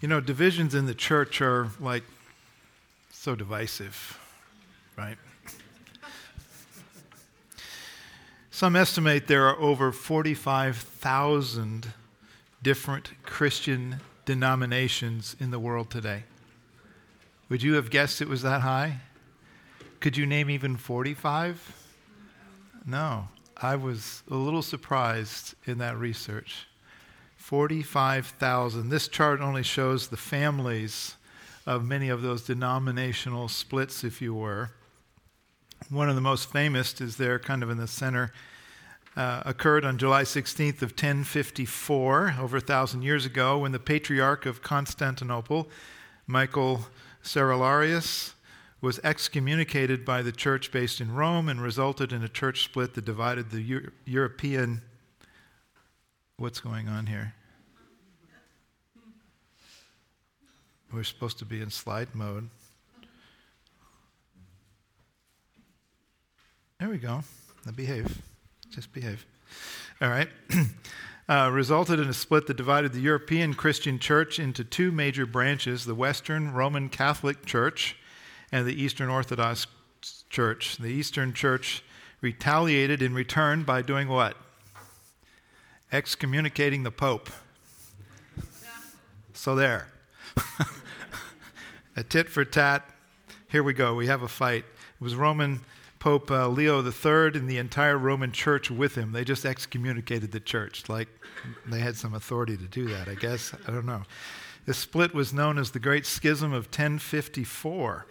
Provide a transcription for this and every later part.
You know, divisions in the church are like so divisive, right? Some estimate there are over 45,000 different Christian denominations in the world today. Would you have guessed it was that high? Could you name even 45? No. I was a little surprised in that research. 45,000. This chart only shows the families of many of those denominational splits, if you were. One of the most famous is there, kind of in the center, uh, occurred on July 16th of 1054, over a thousand years ago, when the Patriarch of Constantinople, Michael Cerularius, was excommunicated by the church based in Rome and resulted in a church split that divided the Euro- European. What's going on here? We're supposed to be in slide mode. There we go. Now behave. Just behave. All right. uh, resulted in a split that divided the European Christian church into two major branches the Western Roman Catholic Church and the Eastern Orthodox Church. The Eastern Church retaliated in return by doing what? Excommunicating the Pope. So there. a tit for tat. Here we go. We have a fight. It was Roman Pope uh, Leo III and the entire Roman church with him. They just excommunicated the church. Like they had some authority to do that, I guess. I don't know. This split was known as the Great Schism of 1054.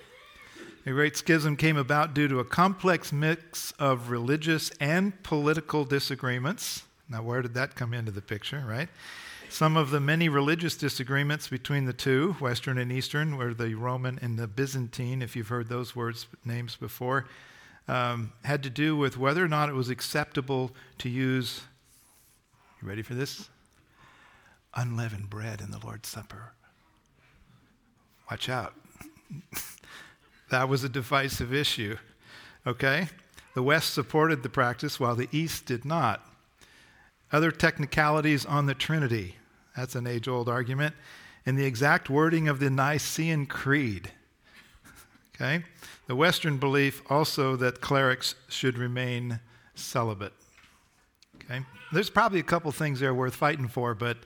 The Great Schism came about due to a complex mix of religious and political disagreements. Now, where did that come into the picture, right? Some of the many religious disagreements between the two, Western and Eastern, were the Roman and the Byzantine, if you've heard those words names before, um, had to do with whether or not it was acceptable to use, you ready for this? Unleavened bread in the Lord's Supper. Watch out. that was a divisive issue. Okay? The West supported the practice while the East did not. Other technicalities on the Trinity. That's an age old argument. And the exact wording of the Nicene Creed. Okay? The Western belief also that clerics should remain celibate. Okay? There's probably a couple things there worth fighting for, but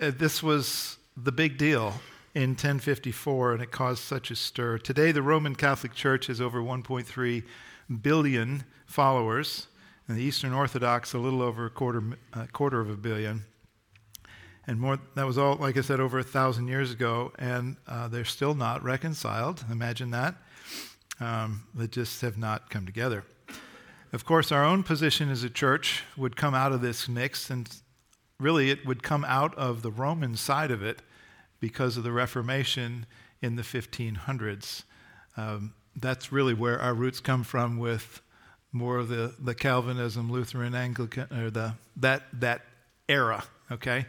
uh, this was the big deal in 1054, and it caused such a stir. Today, the Roman Catholic Church has over 1.3 billion followers, and the Eastern Orthodox a little over a quarter, a quarter of a billion. And more, that was all, like I said, over a thousand years ago, and uh, they're still not reconciled. Imagine that. Um, they just have not come together. Of course, our own position as a church would come out of this mix, and really it would come out of the Roman side of it because of the Reformation in the 1500s. Um, that's really where our roots come from with more of the, the Calvinism, Lutheran, Anglican, or the, that, that era, okay?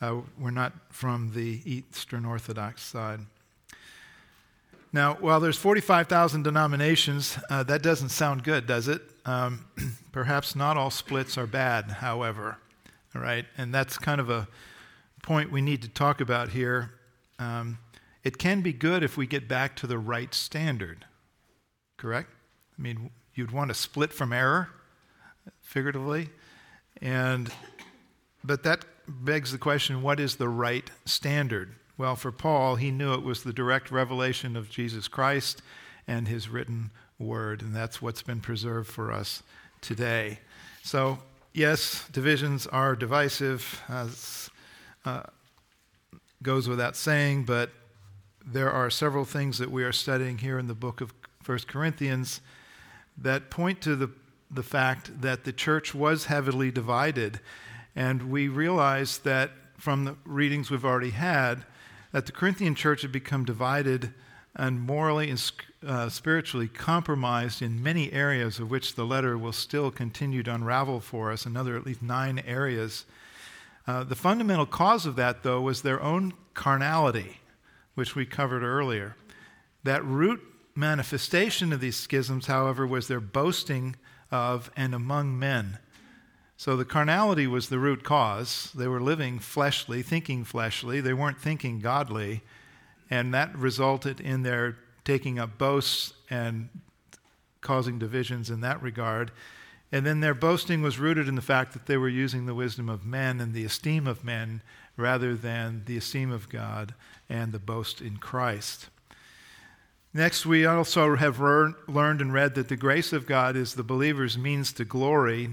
Uh, we're not from the Eastern Orthodox side. Now, while there's 45,000 denominations, uh, that doesn't sound good, does it? Um, perhaps not all splits are bad, however. All right, and that's kind of a point we need to talk about here. Um, it can be good if we get back to the right standard, correct? I mean, you'd want to split from error, figuratively, and but that begs the question: What is the right standard? Well, for Paul, he knew it was the direct revelation of Jesus Christ and his written word, and that's what's been preserved for us today. So, yes, divisions are divisive, as uh, goes without saying, but there are several things that we are studying here in the book of 1 Corinthians that point to the, the fact that the church was heavily divided. And we realize that from the readings we've already had, that the Corinthian church had become divided and morally and uh, spiritually compromised in many areas of which the letter will still continue to unravel for us, another at least nine areas. Uh, the fundamental cause of that, though, was their own carnality, which we covered earlier. That root manifestation of these schisms, however, was their boasting of and among men. So the carnality was the root cause. They were living fleshly, thinking fleshly. They weren't thinking godly. And that resulted in their taking up boasts and causing divisions in that regard. And then their boasting was rooted in the fact that they were using the wisdom of men and the esteem of men rather than the esteem of God and the boast in Christ. Next, we also have learned and read that the grace of God is the believer's means to glory,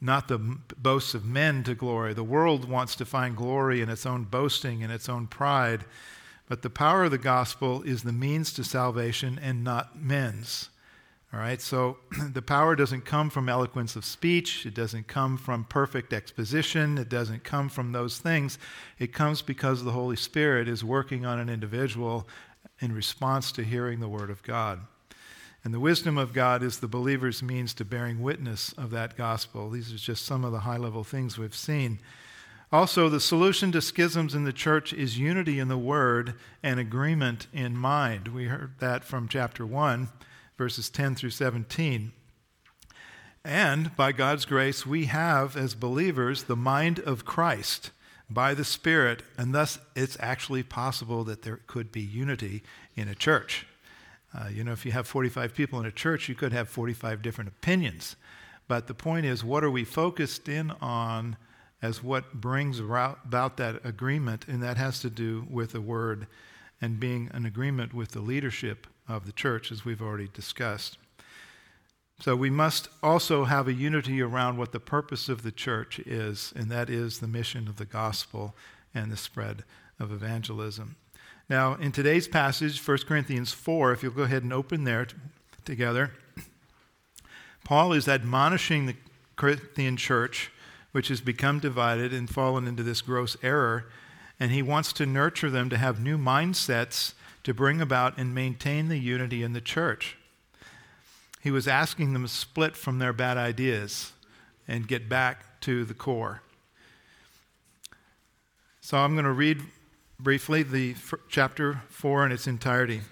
not the boasts of men to glory. The world wants to find glory in its own boasting and its own pride, but the power of the gospel is the means to salvation and not men's. All right, so the power doesn't come from eloquence of speech, it doesn't come from perfect exposition, it doesn't come from those things. It comes because the Holy Spirit is working on an individual in response to hearing the Word of God. And the wisdom of God is the believer's means to bearing witness of that gospel. These are just some of the high level things we've seen. Also, the solution to schisms in the church is unity in the Word and agreement in mind. We heard that from chapter 1 verses 10 through 17. And by God's grace, we have, as believers, the mind of Christ by the Spirit, and thus it's actually possible that there could be unity in a church. Uh, you know, if you have 45 people in a church, you could have 45 different opinions. But the point is, what are we focused in on as what brings about that agreement? And that has to do with the Word and being an agreement with the leadership of the church, as we've already discussed. So we must also have a unity around what the purpose of the church is, and that is the mission of the gospel and the spread of evangelism. Now, in today's passage, 1 Corinthians 4, if you'll go ahead and open there t- together, Paul is admonishing the Corinthian church, which has become divided and fallen into this gross error, and he wants to nurture them to have new mindsets to bring about and maintain the unity in the church. He was asking them to split from their bad ideas and get back to the core. So I'm going to read briefly the chapter 4 in its entirety.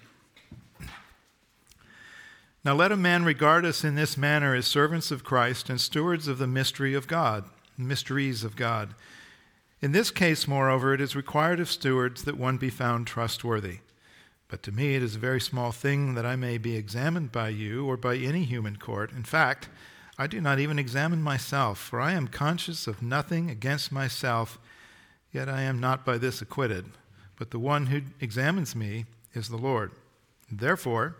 Now let a man regard us in this manner as servants of Christ and stewards of the mystery of God, mysteries of God. In this case, moreover, it is required of stewards that one be found trustworthy. But to me it is a very small thing that I may be examined by you or by any human court. In fact, I do not even examine myself, for I am conscious of nothing against myself, yet I am not by this acquitted. But the one who examines me is the Lord. Therefore,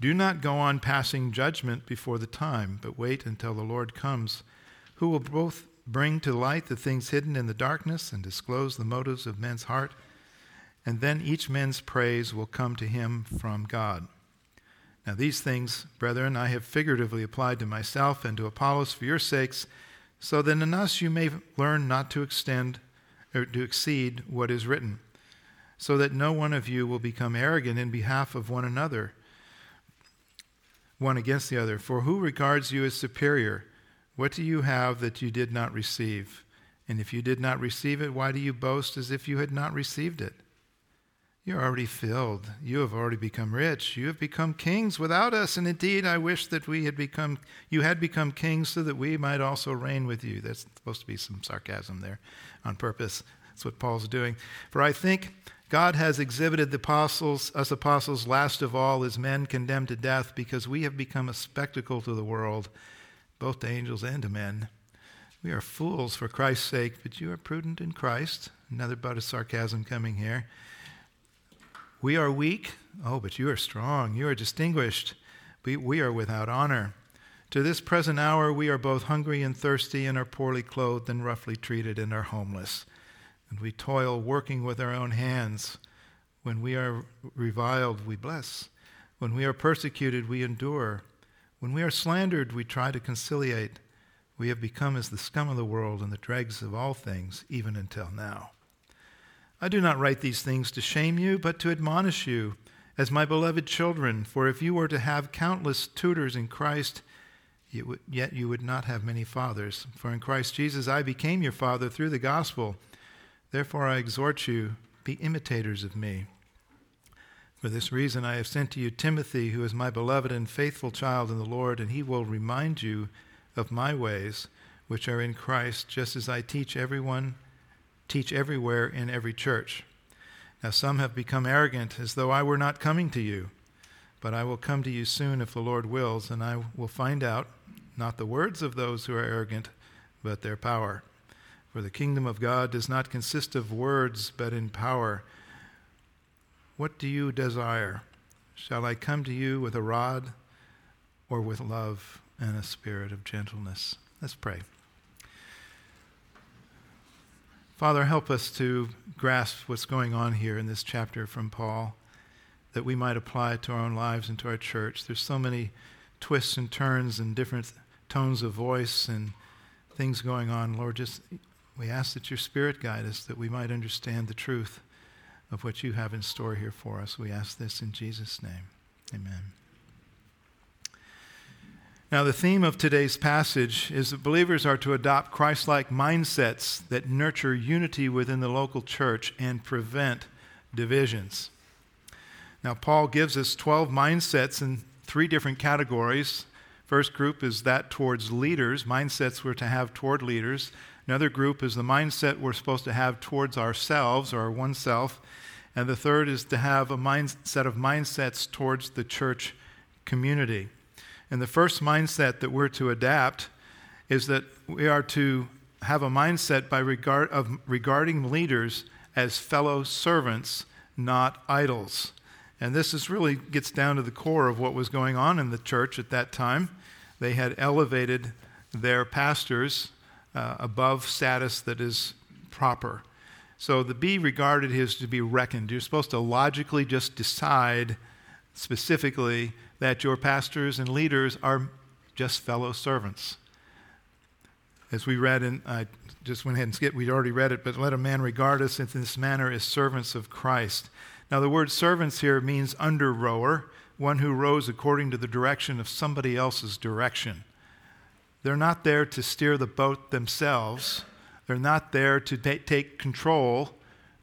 do not go on passing judgment before the time, but wait until the Lord comes, who will both bring to light the things hidden in the darkness and disclose the motives of men's heart and then each man's praise will come to him from God. Now, these things, brethren, I have figuratively applied to myself and to Apollos for your sakes, so that in us you may learn not to extend or to exceed what is written, so that no one of you will become arrogant in behalf of one another, one against the other. For who regards you as superior? What do you have that you did not receive? And if you did not receive it, why do you boast as if you had not received it? You're already filled. You have already become rich. You have become kings without us. And indeed, I wish that we had become, you had become kings so that we might also reign with you. That's supposed to be some sarcasm there on purpose. That's what Paul's doing. For I think God has exhibited the apostles, us apostles, last of all, as men condemned to death because we have become a spectacle to the world, both to angels and to men. We are fools for Christ's sake, but you are prudent in Christ. Another bout of sarcasm coming here. We are weak. Oh, but you are strong. You are distinguished. We, we are without honor. To this present hour, we are both hungry and thirsty, and are poorly clothed and roughly treated, and are homeless. And we toil working with our own hands. When we are reviled, we bless. When we are persecuted, we endure. When we are slandered, we try to conciliate. We have become as the scum of the world and the dregs of all things, even until now. I do not write these things to shame you, but to admonish you as my beloved children. For if you were to have countless tutors in Christ, yet you would not have many fathers. For in Christ Jesus I became your father through the gospel. Therefore I exhort you, be imitators of me. For this reason I have sent to you Timothy, who is my beloved and faithful child in the Lord, and he will remind you of my ways which are in Christ, just as I teach everyone, teach everywhere in every church. Now some have become arrogant, as though I were not coming to you. But I will come to you soon if the Lord wills, and I will find out not the words of those who are arrogant, but their power. For the kingdom of God does not consist of words, but in power. What do you desire? Shall I come to you with a rod or with love and a spirit of gentleness? Let's pray. Father, help us to grasp what's going on here in this chapter from Paul, that we might apply it to our own lives and to our church. There's so many twists and turns and different tones of voice and things going on. Lord, just we ask that your Spirit guide us, that we might understand the truth of what you have in store here for us. We ask this in Jesus' name. Amen. Now, the theme of today's passage is that believers are to adopt Christ like mindsets that nurture unity within the local church and prevent divisions. Now, Paul gives us 12 mindsets in three different categories. First group is that towards leaders, mindsets we're to have toward leaders. Another group is the mindset we're supposed to have towards ourselves or oneself. And the third is to have a mindset of mindsets towards the church community. And the first mindset that we're to adapt is that we are to have a mindset by regard of regarding leaders as fellow servants, not idols. And this is really gets down to the core of what was going on in the church at that time. They had elevated their pastors uh, above status that is proper. So the be regarded is to be reckoned. You're supposed to logically just decide specifically that your pastors and leaders are just fellow servants. As we read, and I just went ahead and skipped, we'd already read it, but let a man regard us in this manner as servants of Christ. Now, the word servants here means under rower, one who rows according to the direction of somebody else's direction. They're not there to steer the boat themselves, they're not there to take control,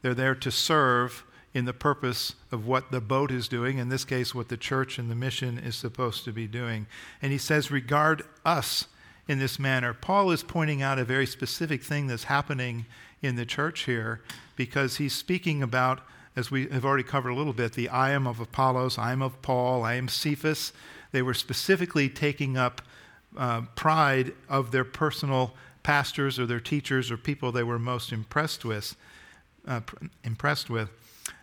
they're there to serve in the purpose of what the boat is doing, in this case, what the church and the mission is supposed to be doing. And he says, regard us in this manner. Paul is pointing out a very specific thing that's happening in the church here because he's speaking about, as we have already covered a little bit, the I am of Apollos, I am of Paul, I am Cephas. They were specifically taking up uh, pride of their personal pastors or their teachers or people they were most impressed with. Uh, impressed with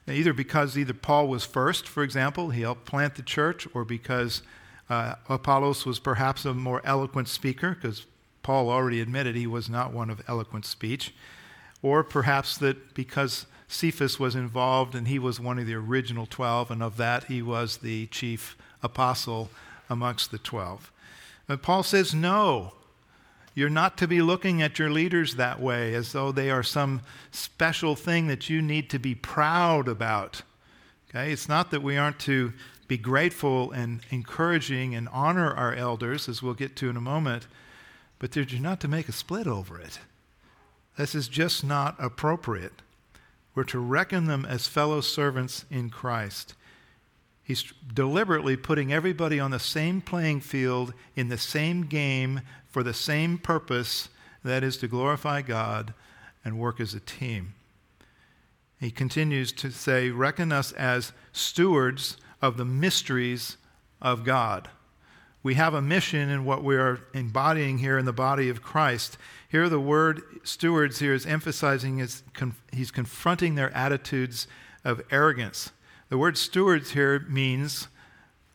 either because either Paul was first, for example, he helped plant the church, or because uh, Apollos was perhaps a more eloquent speaker, because Paul already admitted he was not one of eloquent speech, or perhaps that because Cephas was involved and he was one of the original 12, and of that he was the chief apostle amongst the 12. But Paul says, no, you're not to be looking at your leaders that way as though they are some special thing that you need to be proud about. Okay? It's not that we aren't to be grateful and encouraging and honor our elders, as we'll get to in a moment, but you're not to make a split over it. This is just not appropriate. We're to reckon them as fellow servants in Christ. He's deliberately putting everybody on the same playing field in the same game for the same purpose that is to glorify God and work as a team. He continues to say, Reckon us as stewards of the mysteries of God. We have a mission in what we are embodying here in the body of Christ. Here, the word stewards here is emphasizing, is he's confronting their attitudes of arrogance. The word stewards here means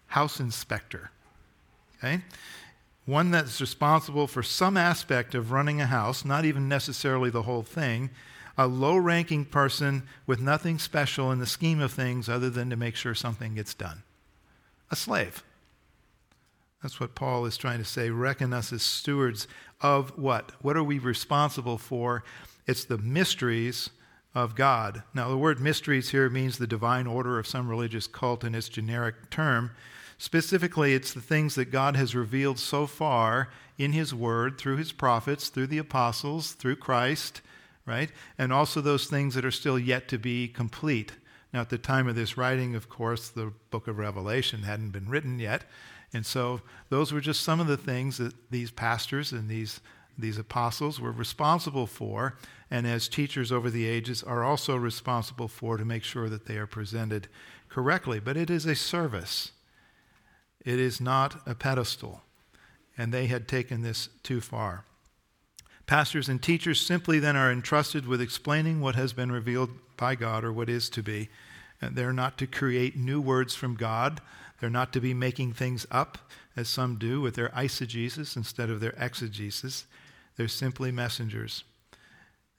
house inspector. Okay? One that's responsible for some aspect of running a house, not even necessarily the whole thing. A low ranking person with nothing special in the scheme of things other than to make sure something gets done. A slave. That's what Paul is trying to say. Reckon us as stewards of what? What are we responsible for? It's the mysteries of God. Now, the word mysteries here means the divine order of some religious cult in its generic term. Specifically, it's the things that God has revealed so far in His Word, through His prophets, through the apostles, through Christ, right? And also those things that are still yet to be complete. Now, at the time of this writing, of course, the book of Revelation hadn't been written yet. And so those were just some of the things that these pastors and these these apostles were responsible for, and as teachers over the ages are also responsible for to make sure that they are presented correctly. But it is a service, it is not a pedestal. And they had taken this too far. Pastors and teachers simply then are entrusted with explaining what has been revealed by God or what is to be. And they're not to create new words from God. They're not to be making things up, as some do with their eisegesis instead of their exegesis. They're simply messengers.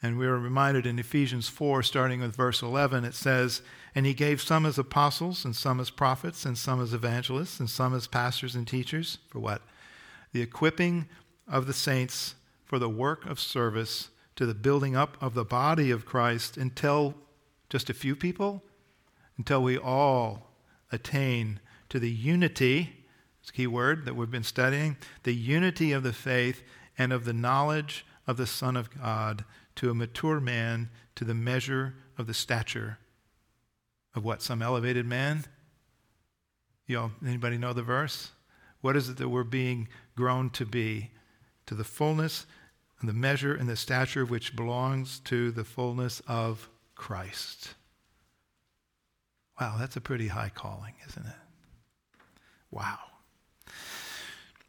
And we are reminded in Ephesians 4, starting with verse 11, it says, And he gave some as apostles, and some as prophets, and some as evangelists, and some as pastors and teachers. For what? The equipping of the saints for the work of service to the building up of the body of Christ until just a few people, until we all attain to the unity, it's a key word that we've been studying, the unity of the faith and of the knowledge of the Son of God to a mature man to the measure of the stature of what? Some elevated man? You all, anybody know the verse? What is it that we're being grown to be? To the fullness and the measure and the stature which belongs to the fullness of Christ. Wow, that's a pretty high calling, isn't it? Wow.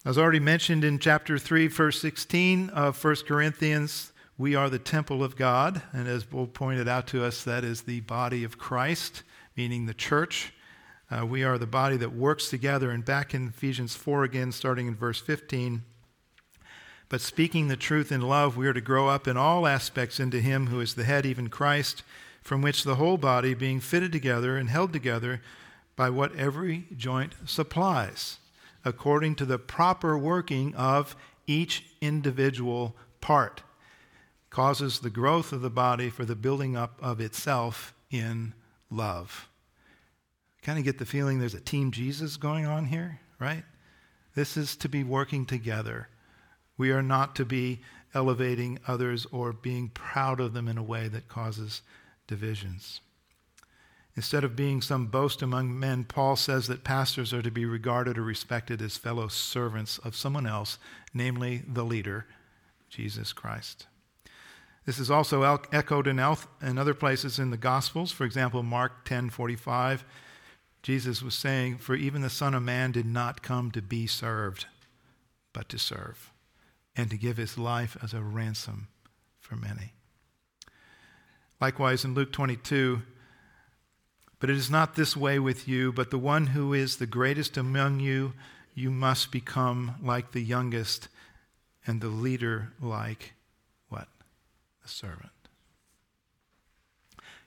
As already mentioned in chapter 3, verse 16 of 1 Corinthians, we are the temple of God. And as Paul pointed out to us, that is the body of Christ, meaning the church. Uh, we are the body that works together. And back in Ephesians 4 again, starting in verse 15, but speaking the truth in love, we are to grow up in all aspects into Him who is the head, even Christ, from which the whole body, being fitted together and held together by what every joint supplies according to the proper working of each individual part, causes the growth of the body for the building up of itself in love. Kind of get the feeling there's a team Jesus going on here, right? This is to be working together. We are not to be elevating others or being proud of them in a way that causes divisions. Instead of being some boast among men, Paul says that pastors are to be regarded or respected as fellow servants of someone else, namely the leader, Jesus Christ. This is also echoed in other places in the Gospels. For example, Mark 10:45, Jesus was saying, "For even the Son of Man did not come to be served, but to serve, and to give his life as a ransom for many." Likewise, in Luke 22, but it is not this way with you, but the one who is the greatest among you, you must become like the youngest, and the leader like? The servant.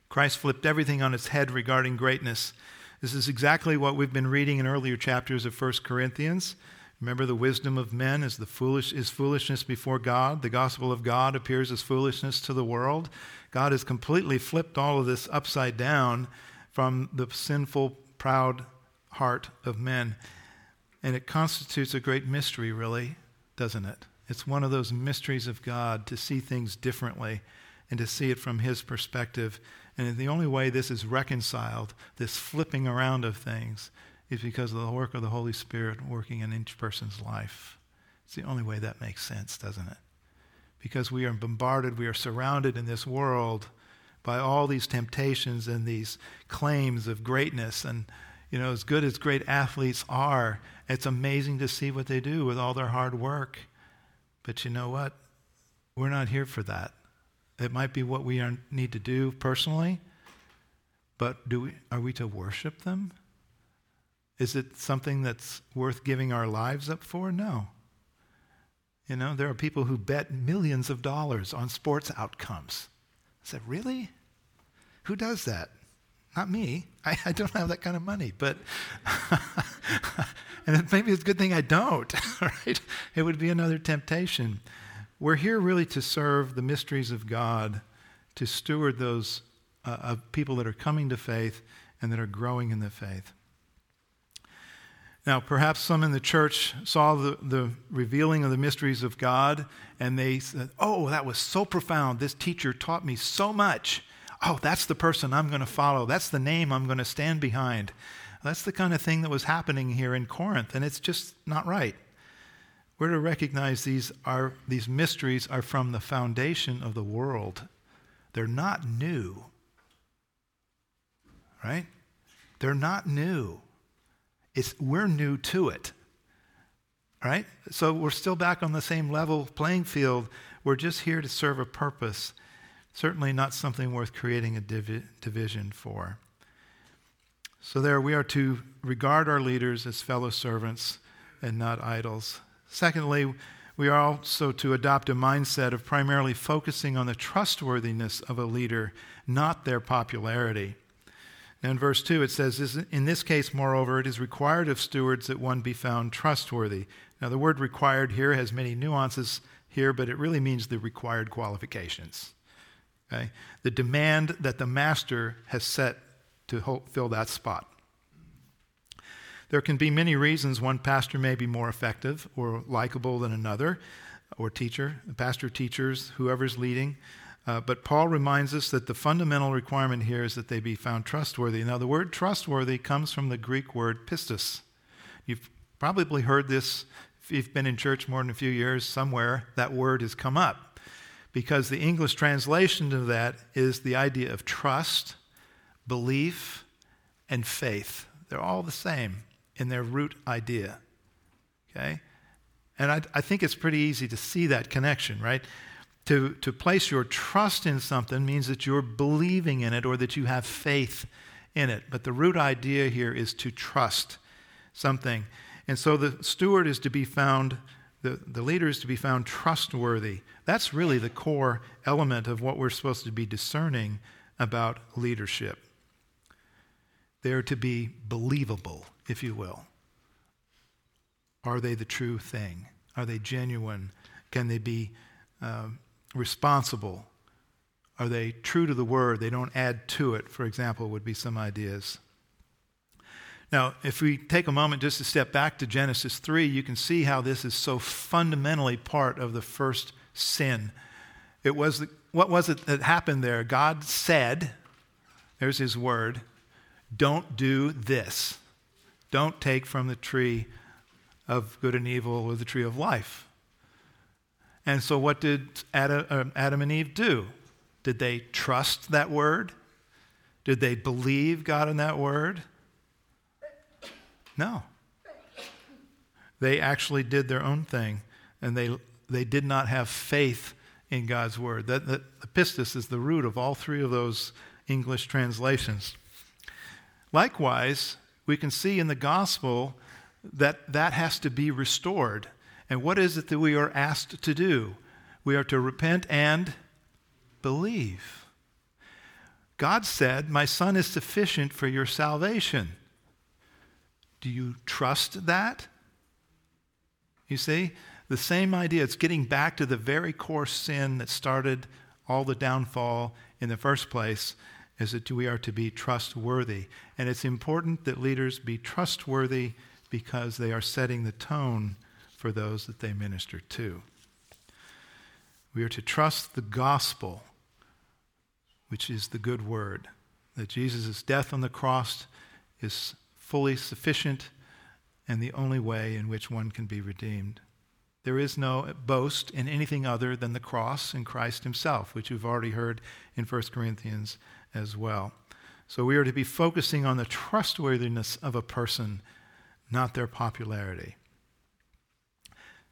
Christ flipped everything on its head regarding greatness. This is exactly what we've been reading in earlier chapters of 1 Corinthians. Remember the wisdom of men is the foolish is foolishness before God. The gospel of God appears as foolishness to the world. God has completely flipped all of this upside down from the sinful, proud heart of men. And it constitutes a great mystery, really, doesn't it? It's one of those mysteries of God to see things differently and to see it from His perspective. And the only way this is reconciled, this flipping around of things, is because of the work of the Holy Spirit working in each person's life. It's the only way that makes sense, doesn't it? Because we are bombarded, we are surrounded in this world by all these temptations and these claims of greatness. And, you know, as good as great athletes are, it's amazing to see what they do with all their hard work. But you know what? We're not here for that. It might be what we are, need to do personally, but do we, are we to worship them? Is it something that's worth giving our lives up for? No. You know, there are people who bet millions of dollars on sports outcomes. I said, Really? Who does that? Not me. I, I don't have that kind of money. But, and maybe it's a good thing I don't, right? It would be another temptation. We're here really to serve the mysteries of God, to steward those uh, of people that are coming to faith and that are growing in the faith. Now, perhaps some in the church saw the, the revealing of the mysteries of God and they said, Oh, that was so profound. This teacher taught me so much. Oh, that's the person I'm going to follow. That's the name I'm going to stand behind. That's the kind of thing that was happening here in Corinth, and it's just not right. We're to recognize these, are, these mysteries are from the foundation of the world. They're not new. Right? They're not new. It's, we're new to it. Right? So we're still back on the same level playing field. We're just here to serve a purpose. Certainly not something worth creating a divi- division for. So, there we are to regard our leaders as fellow servants and not idols. Secondly, we are also to adopt a mindset of primarily focusing on the trustworthiness of a leader, not their popularity. Now in verse 2, it says, In this case, moreover, it is required of stewards that one be found trustworthy. Now, the word required here has many nuances here, but it really means the required qualifications. Okay? The demand that the master has set to fill that spot. There can be many reasons one pastor may be more effective or likable than another, or teacher, pastor, teachers, whoever's leading. Uh, but Paul reminds us that the fundamental requirement here is that they be found trustworthy. Now, the word trustworthy comes from the Greek word pistis. You've probably heard this if you've been in church more than a few years, somewhere that word has come up. Because the English translation of that is the idea of trust, belief, and faith. They're all the same in their root idea. Okay? And I, I think it's pretty easy to see that connection, right? To, to place your trust in something means that you're believing in it or that you have faith in it. But the root idea here is to trust something. And so the steward is to be found, the, the leader is to be found trustworthy. That's really the core element of what we're supposed to be discerning about leadership. They're to be believable if you will. Are they the true thing? Are they genuine? Can they be uh, responsible? Are they true to the word? They don't add to it, for example, would be some ideas. Now, if we take a moment just to step back to Genesis 3, you can see how this is so fundamentally part of the first sin. It was the, what was it that happened there? God said, there's his word, don't do this. Don't take from the tree of good and evil or the tree of life. And so, what did Adam, uh, Adam and Eve do? Did they trust that word? Did they believe God in that word? No. They actually did their own thing, and they, they did not have faith in God's word. That, that, the pistis is the root of all three of those English translations. Likewise, we can see in the gospel that that has to be restored. And what is it that we are asked to do? We are to repent and believe. God said, My son is sufficient for your salvation. Do you trust that? You see, the same idea. It's getting back to the very core sin that started all the downfall in the first place is that we are to be trustworthy. And it's important that leaders be trustworthy because they are setting the tone for those that they minister to. We are to trust the gospel, which is the good word, that Jesus' death on the cross is fully sufficient and the only way in which one can be redeemed. There is no boast in anything other than the cross and Christ himself, which we've already heard in 1 Corinthians as well. So we are to be focusing on the trustworthiness of a person, not their popularity.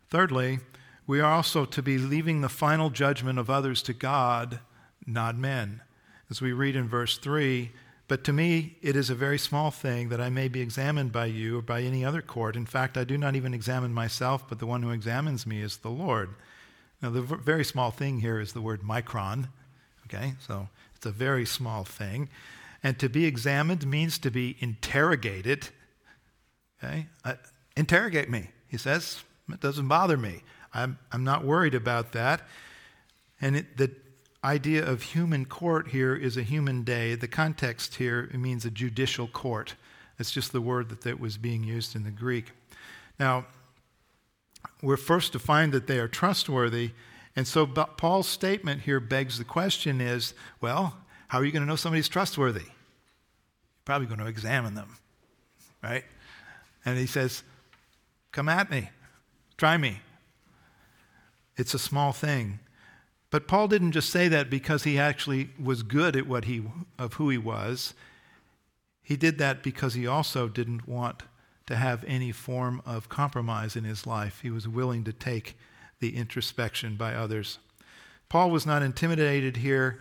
Thirdly, we are also to be leaving the final judgment of others to God, not men. As we read in verse 3, but to me it is a very small thing that I may be examined by you or by any other court. In fact, I do not even examine myself, but the one who examines me is the Lord. Now, the very small thing here is the word micron. Okay, so it's a very small thing. And to be examined means to be interrogated. Okay? Uh, interrogate me, he says. It doesn't bother me. I'm, I'm not worried about that. And it, the idea of human court here is a human day. The context here means a judicial court. That's just the word that, that was being used in the Greek. Now, we're first to find that they are trustworthy and so Paul's statement here begs the question is, well, how are you going to know somebody's trustworthy? You're probably going to examine them, right? And he says, come at me, try me. it's a small thing. But Paul didn't just say that because he actually was good at what he of who he was. He did that because he also didn't want to have any form of compromise in his life. He was willing to take the introspection by others. Paul was not intimidated here,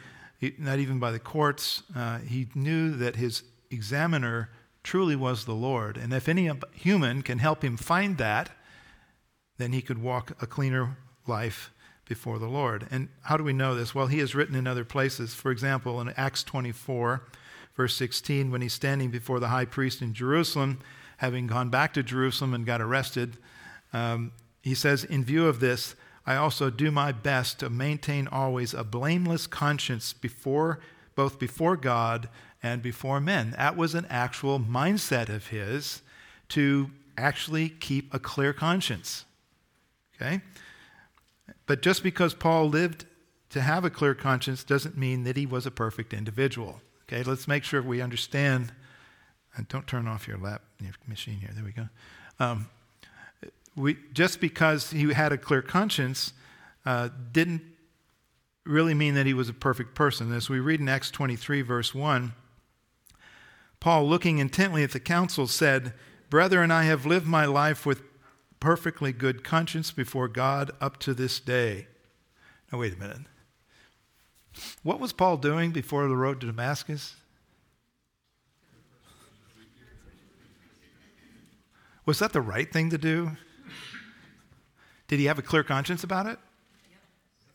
not even by the courts. Uh, he knew that his examiner truly was the Lord. And if any human can help him find that, then he could walk a cleaner life before the Lord. And how do we know this? Well, he has written in other places. For example, in Acts 24, verse 16, when he's standing before the high priest in Jerusalem, having gone back to Jerusalem and got arrested, um, he says, In view of this, I also do my best to maintain always a blameless conscience before both before God and before men. That was an actual mindset of his to actually keep a clear conscience. Okay? But just because Paul lived to have a clear conscience doesn't mean that he was a perfect individual. Okay, let's make sure we understand. And don't turn off your lap your machine here. There we go. Um, we, just because he had a clear conscience uh, didn't really mean that he was a perfect person. As we read in Acts 23, verse 1, Paul, looking intently at the council, said, Brethren, I have lived my life with perfectly good conscience before God up to this day. Now, wait a minute. What was Paul doing before the road to Damascus? Was that the right thing to do? Did he have a clear conscience about it?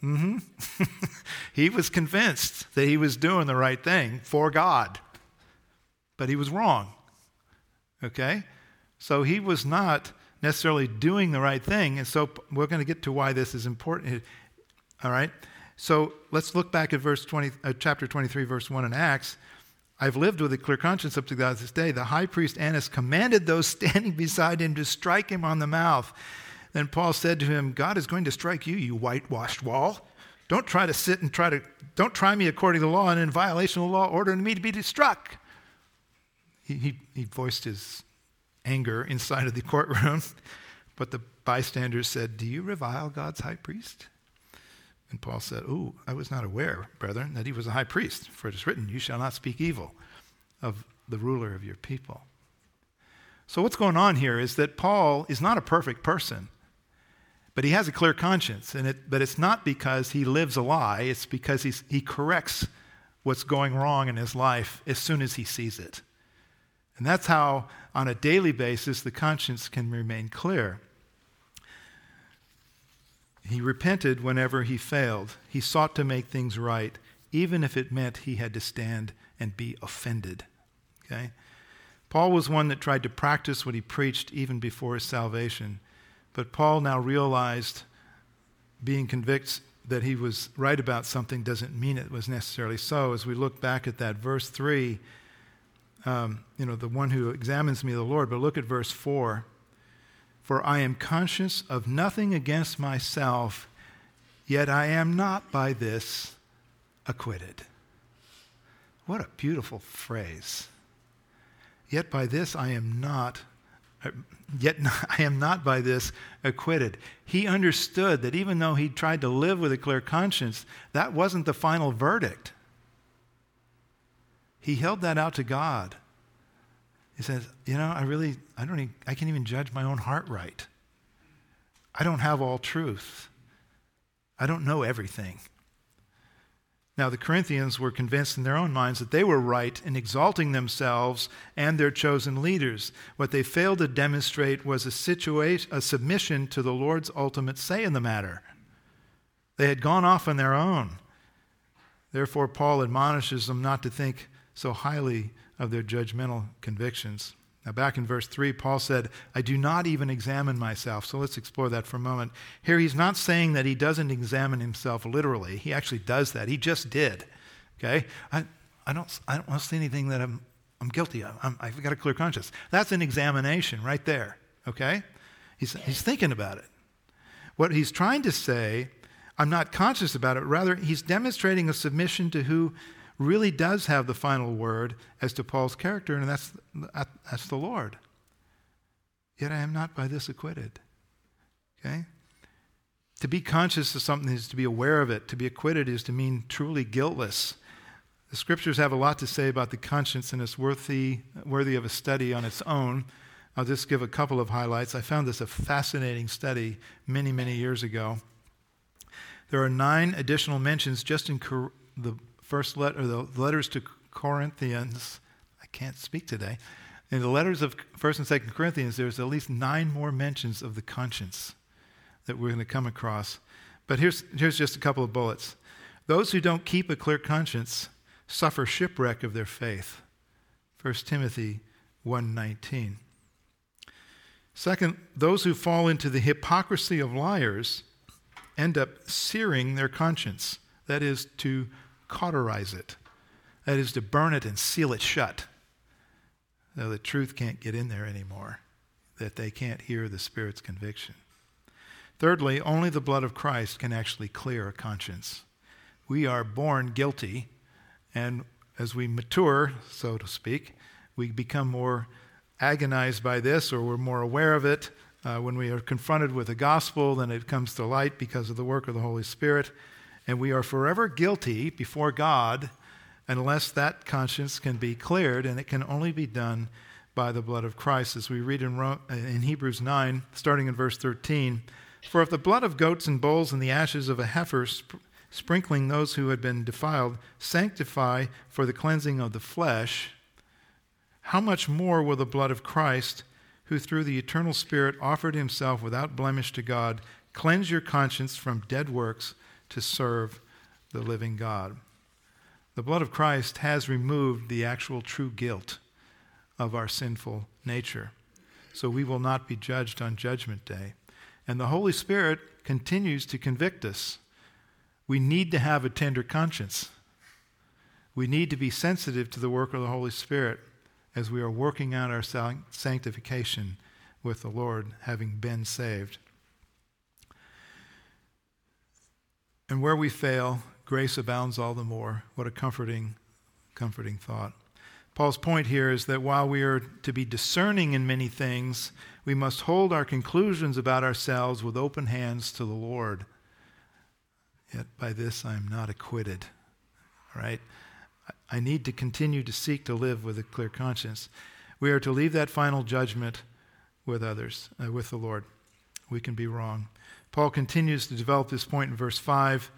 Mm hmm. he was convinced that he was doing the right thing for God, but he was wrong. Okay? So he was not necessarily doing the right thing. And so we're going to get to why this is important. All right? So let's look back at verse 20, uh, chapter 23, verse 1 in Acts. I've lived with a clear conscience up to God this day. The high priest Annas commanded those standing beside him to strike him on the mouth. Then Paul said to him, God is going to strike you, you whitewashed wall. Don't try to sit and try to, don't try me according to the law and in violation of the law, ordering me to be struck. He, he, he voiced his anger inside of the courtroom. But the bystanders said, Do you revile God's high priest? And Paul said, Oh, I was not aware, brethren, that he was a high priest, for it is written, You shall not speak evil of the ruler of your people. So, what's going on here is that Paul is not a perfect person, but he has a clear conscience. And it, but it's not because he lives a lie, it's because he corrects what's going wrong in his life as soon as he sees it. And that's how, on a daily basis, the conscience can remain clear. He repented whenever he failed. He sought to make things right, even if it meant he had to stand and be offended. Okay? Paul was one that tried to practice what he preached even before his salvation. But Paul now realized being convicted that he was right about something doesn't mean it was necessarily so. As we look back at that, verse 3, um, you know, the one who examines me, the Lord. But look at verse 4. For I am conscious of nothing against myself, yet I am not by this acquitted. What a beautiful phrase. Yet by this I am not, uh, yet I am not by this acquitted. He understood that even though he tried to live with a clear conscience, that wasn't the final verdict. He held that out to God. He says, You know, I really, I don't even, I can't even judge my own heart right. I don't have all truth. I don't know everything. Now, the Corinthians were convinced in their own minds that they were right in exalting themselves and their chosen leaders. What they failed to demonstrate was a, situation, a submission to the Lord's ultimate say in the matter. They had gone off on their own. Therefore, Paul admonishes them not to think so highly of their judgmental convictions. Now, back in verse 3, Paul said, I do not even examine myself. So let's explore that for a moment. Here, he's not saying that he doesn't examine himself literally. He actually does that. He just did. Okay? I, I, don't, I don't want to see anything that I'm, I'm guilty of. i have got a clear conscience. That's an examination right there. Okay? He's, he's thinking about it. What he's trying to say, I'm not conscious about it. Rather, he's demonstrating a submission to who really does have the final word as to Paul's character, and that's, that's the Lord. Yet I am not by this acquitted. Okay? To be conscious of something is to be aware of it. To be acquitted is to mean truly guiltless. The scriptures have a lot to say about the conscience, and it's worthy, worthy of a study on its own. I'll just give a couple of highlights. I found this a fascinating study many, many years ago. There are nine additional mentions just in Cor- the first letter, the letters to Corinthians. I can't speak today. In the letters of 1st and 2nd Corinthians, there's at least nine more mentions of the conscience that we're going to come across. But here's, here's just a couple of bullets. Those who don't keep a clear conscience suffer shipwreck of their faith. 1 Timothy 1:19. Second, those who fall into the hypocrisy of liars end up searing their conscience. That is to cauterize it. That is to burn it and seal it shut. So the truth can't get in there anymore, that they can't hear the Spirit's conviction. Thirdly, only the blood of Christ can actually clear a conscience. We are born guilty, and as we mature, so to speak, we become more agonized by this or we're more aware of it. Uh, when we are confronted with the gospel, then it comes to light because of the work of the Holy Spirit. And we are forever guilty before God unless that conscience can be cleared, and it can only be done by the blood of Christ. As we read in, in Hebrews 9, starting in verse 13 For if the blood of goats and bulls and the ashes of a heifer, sp- sprinkling those who had been defiled, sanctify for the cleansing of the flesh, how much more will the blood of Christ, who through the eternal Spirit offered himself without blemish to God, cleanse your conscience from dead works to serve the living God? The blood of Christ has removed the actual true guilt of our sinful nature. So we will not be judged on Judgment Day. And the Holy Spirit continues to convict us. We need to have a tender conscience. We need to be sensitive to the work of the Holy Spirit as we are working out our sanctification with the Lord, having been saved. And where we fail, grace abounds all the more. What a comforting, comforting thought. Paul's point here is that while we are to be discerning in many things, we must hold our conclusions about ourselves with open hands to the Lord. Yet by this I am not acquitted. All right? I need to continue to seek to live with a clear conscience. We are to leave that final judgment with others, uh, with the Lord. We can be wrong. Paul continues to develop this point in verse 5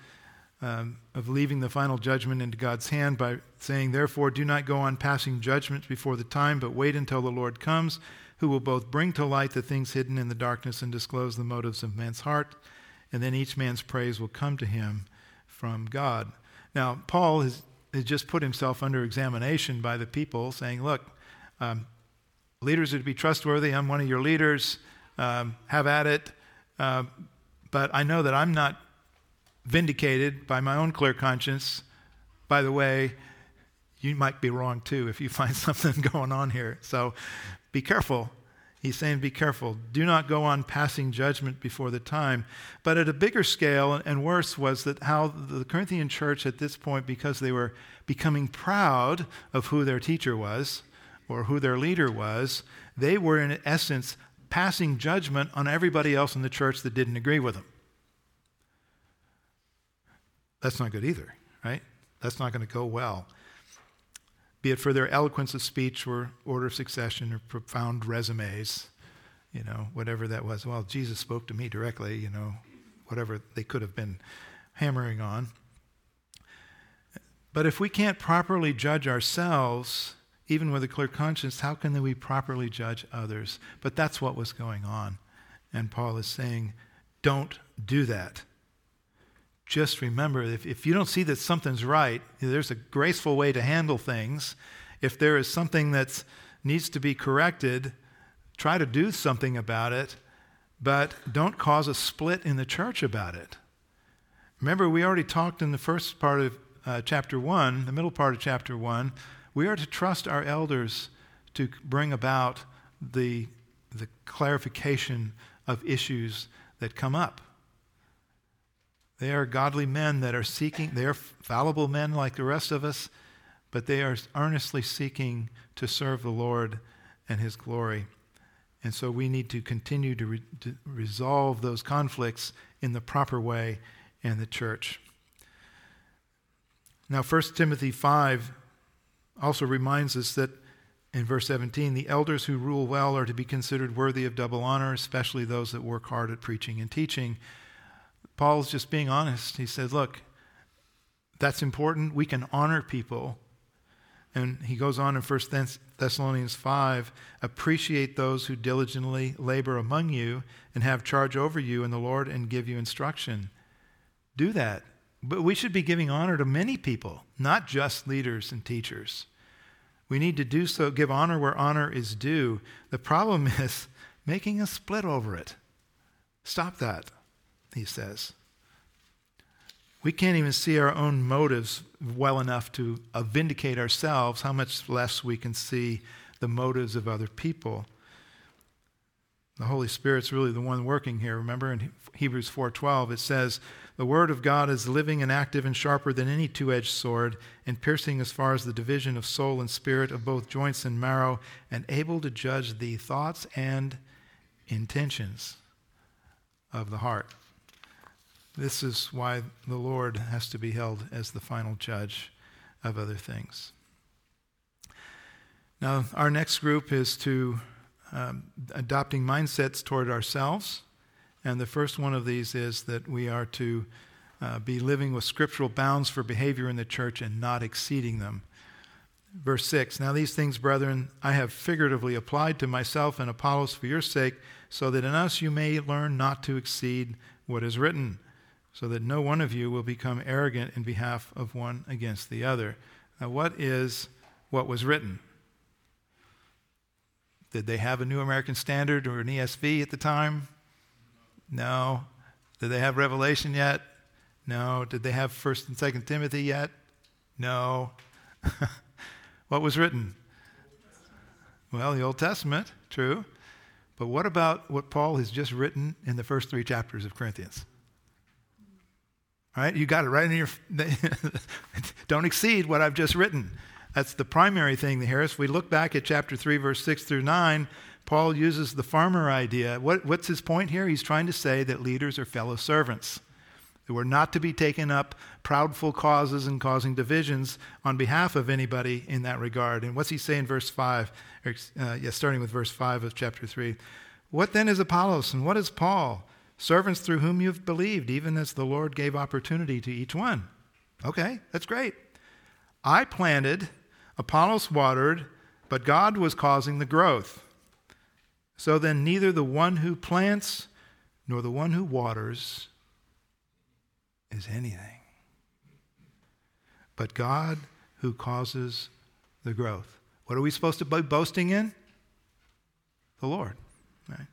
um, of leaving the final judgment into God's hand by saying, Therefore, do not go on passing judgments before the time, but wait until the Lord comes, who will both bring to light the things hidden in the darkness and disclose the motives of man's heart. And then each man's praise will come to him from God. Now, Paul has, has just put himself under examination by the people, saying, Look, um, leaders are to be trustworthy. I'm one of your leaders. Um, have at it. Uh, but I know that I'm not vindicated by my own clear conscience. By the way, you might be wrong too if you find something going on here. So be careful. He's saying, be careful. Do not go on passing judgment before the time. But at a bigger scale and worse was that how the Corinthian church at this point, because they were becoming proud of who their teacher was or who their leader was, they were in essence passing judgment on everybody else in the church that didn't agree with them. That's not good either, right? That's not going to go well. Be it for their eloquence of speech or order of succession or profound resumes, you know, whatever that was. Well, Jesus spoke to me directly, you know, whatever they could have been hammering on. But if we can't properly judge ourselves, even with a clear conscience, how can we properly judge others? But that's what was going on. And Paul is saying, don't do that just remember if, if you don't see that something's right, there's a graceful way to handle things. If there is something that needs to be corrected, try to do something about it, but don't cause a split in the church about it. Remember, we already talked in the first part of uh, chapter 1, the middle part of chapter 1, we are to trust our elders to bring about the, the clarification of issues that come up. They are godly men that are seeking, they are fallible men like the rest of us, but they are earnestly seeking to serve the Lord and his glory. And so we need to continue to, re- to resolve those conflicts in the proper way in the church. Now, 1 Timothy 5 also reminds us that in verse 17, the elders who rule well are to be considered worthy of double honor, especially those that work hard at preaching and teaching. Paul's just being honest. He says, Look, that's important. We can honor people. And he goes on in 1 Thessalonians 5 appreciate those who diligently labor among you and have charge over you in the Lord and give you instruction. Do that. But we should be giving honor to many people, not just leaders and teachers. We need to do so, give honor where honor is due. The problem is making a split over it. Stop that, he says. We can't even see our own motives well enough to uh, vindicate ourselves, how much less we can see the motives of other people. The Holy Spirit's really the one working here. Remember in Hebrews 4:12 it says, "The word of God is living and active and sharper than any two-edged sword, and piercing as far as the division of soul and spirit of both joints and marrow, and able to judge the thoughts and intentions of the heart." This is why the Lord has to be held as the final judge of other things. Now, our next group is to um, adopting mindsets toward ourselves. And the first one of these is that we are to uh, be living with scriptural bounds for behavior in the church and not exceeding them. Verse 6 Now these things, brethren, I have figuratively applied to myself and Apollos for your sake, so that in us you may learn not to exceed what is written, so that no one of you will become arrogant in behalf of one against the other. Now, what is what was written? Did they have a New American Standard or an ESV at the time? No. Did they have Revelation yet? No. Did they have 1st and 2nd Timothy yet? No. what was written? Well, the Old Testament, true. But what about what Paul has just written in the first three chapters of Corinthians? All right, you got it right in your. don't exceed what I've just written. That's the primary thing here. If we look back at chapter 3, verse 6 through 9, Paul uses the farmer idea. What, what's his point here? He's trying to say that leaders are fellow servants. That we're not to be taking up proudful causes and causing divisions on behalf of anybody in that regard. And what's he say in verse 5? Or, uh, yeah, starting with verse 5 of chapter 3. What then is Apollos and what is Paul? Servants through whom you've believed, even as the Lord gave opportunity to each one. Okay, that's great. I planted, Apollos watered, but God was causing the growth. So then, neither the one who plants nor the one who waters is anything, but God who causes the growth. What are we supposed to be boasting in? The Lord. Right?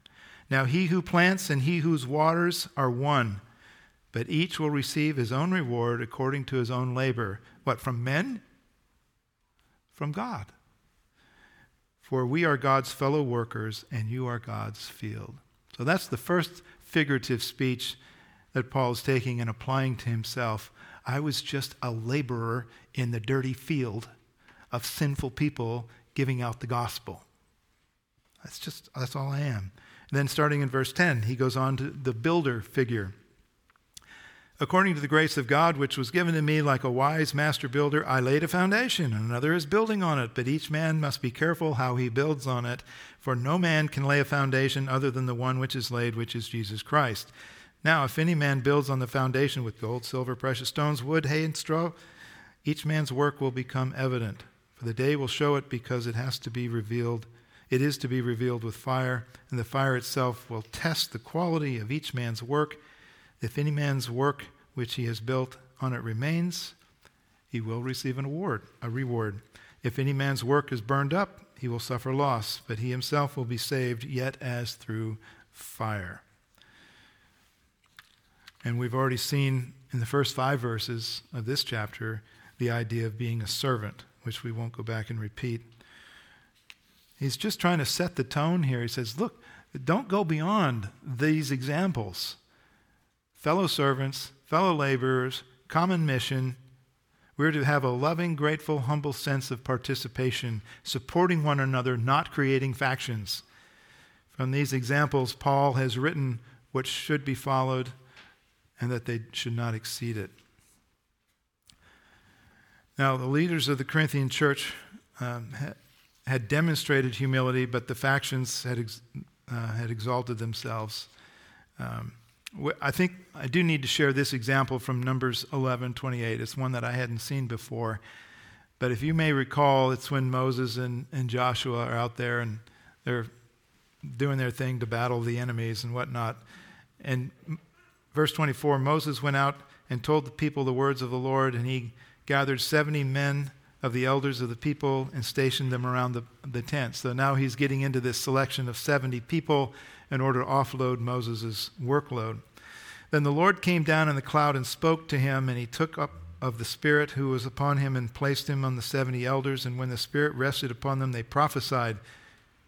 Now, he who plants and he whose waters are one, but each will receive his own reward according to his own labor. What, from men? from God. For we are God's fellow workers, and you are God's field. So that's the first figurative speech that Paul is taking and applying to himself. I was just a laborer in the dirty field of sinful people giving out the gospel. That's just, that's all I am. And then starting in verse 10, he goes on to the builder figure. According to the grace of God, which was given to me like a wise master builder, I laid a foundation, and another is building on it. But each man must be careful how he builds on it, for no man can lay a foundation other than the one which is laid, which is Jesus Christ. Now, if any man builds on the foundation with gold, silver, precious stones, wood, hay, and straw, each man's work will become evident. For the day will show it because it has to be revealed. It is to be revealed with fire, and the fire itself will test the quality of each man's work. If any man's work which he has built on it remains, he will receive an award, a reward. If any man's work is burned up, he will suffer loss, but he himself will be saved, yet as through fire. And we've already seen in the first five verses of this chapter the idea of being a servant, which we won't go back and repeat. He's just trying to set the tone here. He says, Look, don't go beyond these examples fellow servants, fellow laborers, common mission. We're to have a loving, grateful, humble sense of participation, supporting one another, not creating factions. From these examples, Paul has written what should be followed and that they should not exceed it. Now, the leaders of the Corinthian church um, had demonstrated humility, but the factions had, ex- uh, had exalted themselves. Um, I think I do need to share this example from Numbers 11 28. It's one that I hadn't seen before. But if you may recall, it's when Moses and, and Joshua are out there and they're doing their thing to battle the enemies and whatnot. And verse 24 Moses went out and told the people the words of the Lord, and he gathered 70 men of the elders of the people and stationed them around the, the tent. So now he's getting into this selection of 70 people in order to offload Moses' workload. Then the Lord came down in the cloud and spoke to him, and he took up of the Spirit who was upon him and placed him on the 70 elders. And when the Spirit rested upon them, they prophesied,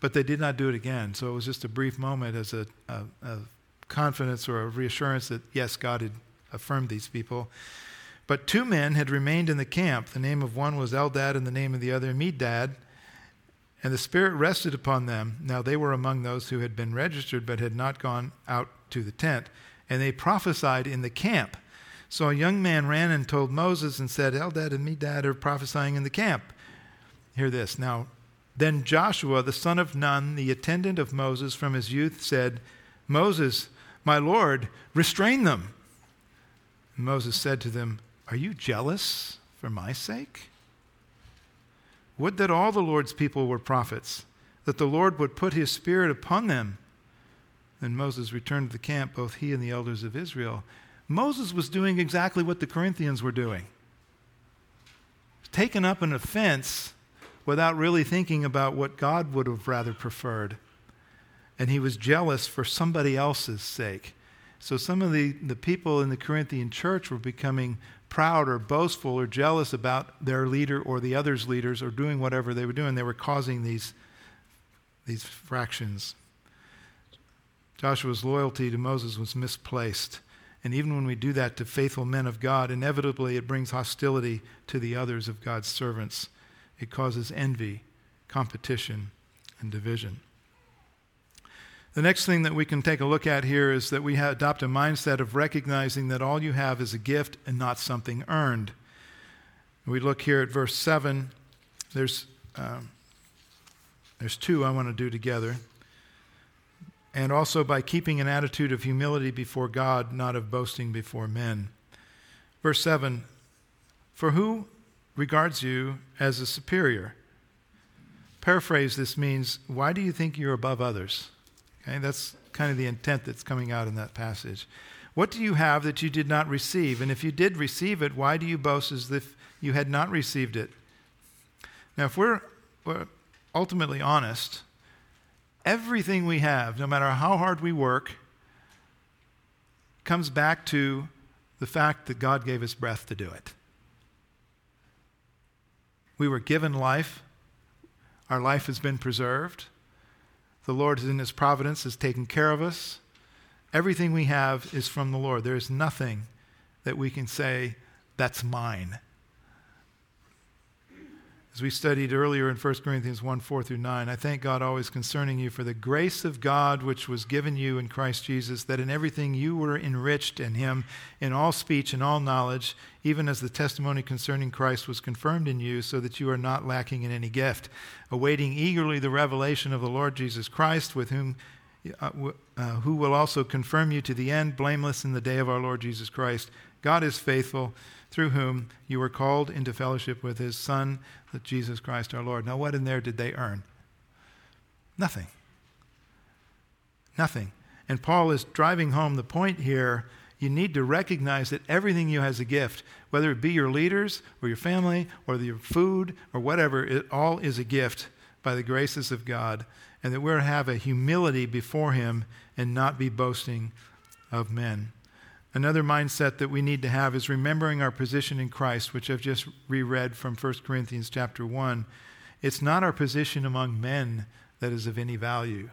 but they did not do it again. So it was just a brief moment as a, a, a confidence or a reassurance that, yes, God had affirmed these people. But two men had remained in the camp. The name of one was Eldad, and the name of the other Medad. And the Spirit rested upon them. Now they were among those who had been registered but had not gone out to the tent. And they prophesied in the camp. So a young man ran and told Moses and said, Eldad and Medad are prophesying in the camp. Hear this. Now, then Joshua, the son of Nun, the attendant of Moses from his youth, said, Moses, my Lord, restrain them. And Moses said to them, are you jealous for my sake? Would that all the Lord's people were prophets, that the Lord would put his spirit upon them. Then Moses returned to the camp, both he and the elders of Israel. Moses was doing exactly what the Corinthians were doing taken up an offense without really thinking about what God would have rather preferred. And he was jealous for somebody else's sake. So some of the, the people in the Corinthian church were becoming proud or boastful or jealous about their leader or the others' leaders or doing whatever they were doing. They were causing these, these fractions. Joshua's loyalty to Moses was misplaced. And even when we do that to faithful men of God, inevitably it brings hostility to the others of God's servants. It causes envy, competition, and division. The next thing that we can take a look at here is that we adopt a mindset of recognizing that all you have is a gift and not something earned. We look here at verse 7. There's, um, there's two I want to do together. And also by keeping an attitude of humility before God, not of boasting before men. Verse 7 For who regards you as a superior? Paraphrase this means, Why do you think you're above others? Okay, that's kind of the intent that's coming out in that passage. What do you have that you did not receive? And if you did receive it, why do you boast as if you had not received it? Now, if we're, we're ultimately honest, everything we have, no matter how hard we work, comes back to the fact that God gave us breath to do it. We were given life, our life has been preserved. The Lord, is in His providence, has taken care of us. Everything we have is from the Lord. There is nothing that we can say, that's mine. As we studied earlier in 1 Corinthians 1 4 through 9, I thank God always concerning you for the grace of God which was given you in Christ Jesus, that in everything you were enriched in him, in all speech and all knowledge, even as the testimony concerning Christ was confirmed in you, so that you are not lacking in any gift, awaiting eagerly the revelation of the Lord Jesus Christ, with whom uh, uh, who will also confirm you to the end, blameless in the day of our Lord Jesus Christ. God is faithful through whom you were called into fellowship with his Son, Jesus Christ our Lord. Now, what in there did they earn? Nothing. Nothing. And Paul is driving home the point here. You need to recognize that everything you have has a gift, whether it be your leaders or your family or your food or whatever, it all is a gift by the graces of God. And that we're to have a humility before Him and not be boasting of men. Another mindset that we need to have is remembering our position in Christ, which I've just reread from 1 Corinthians chapter 1. It's not our position among men that is of any value.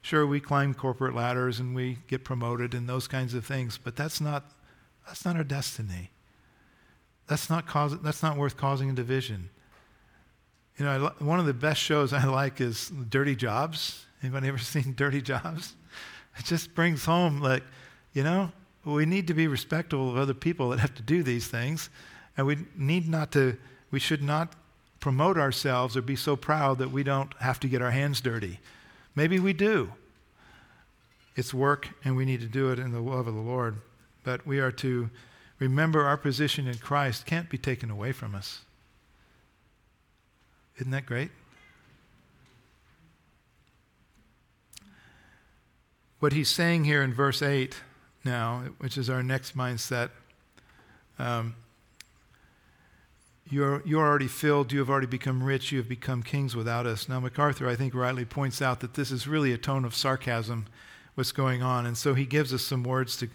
Sure, we climb corporate ladders and we get promoted and those kinds of things, but that's not, that's not our destiny. That's not, cause, that's not worth causing a division. You know, one of the best shows I like is Dirty Jobs. Anybody ever seen dirty jobs? It just brings home, like, you know, we need to be respectful of other people that have to do these things. And we need not to, we should not promote ourselves or be so proud that we don't have to get our hands dirty. Maybe we do. It's work, and we need to do it in the love of the Lord. But we are to remember our position in Christ can't be taken away from us. Isn't that great? What he's saying here in verse 8 now, which is our next mindset, um, you're, you're already filled, you have already become rich, you have become kings without us. Now, MacArthur, I think, rightly points out that this is really a tone of sarcasm, what's going on. And so he gives us some words to,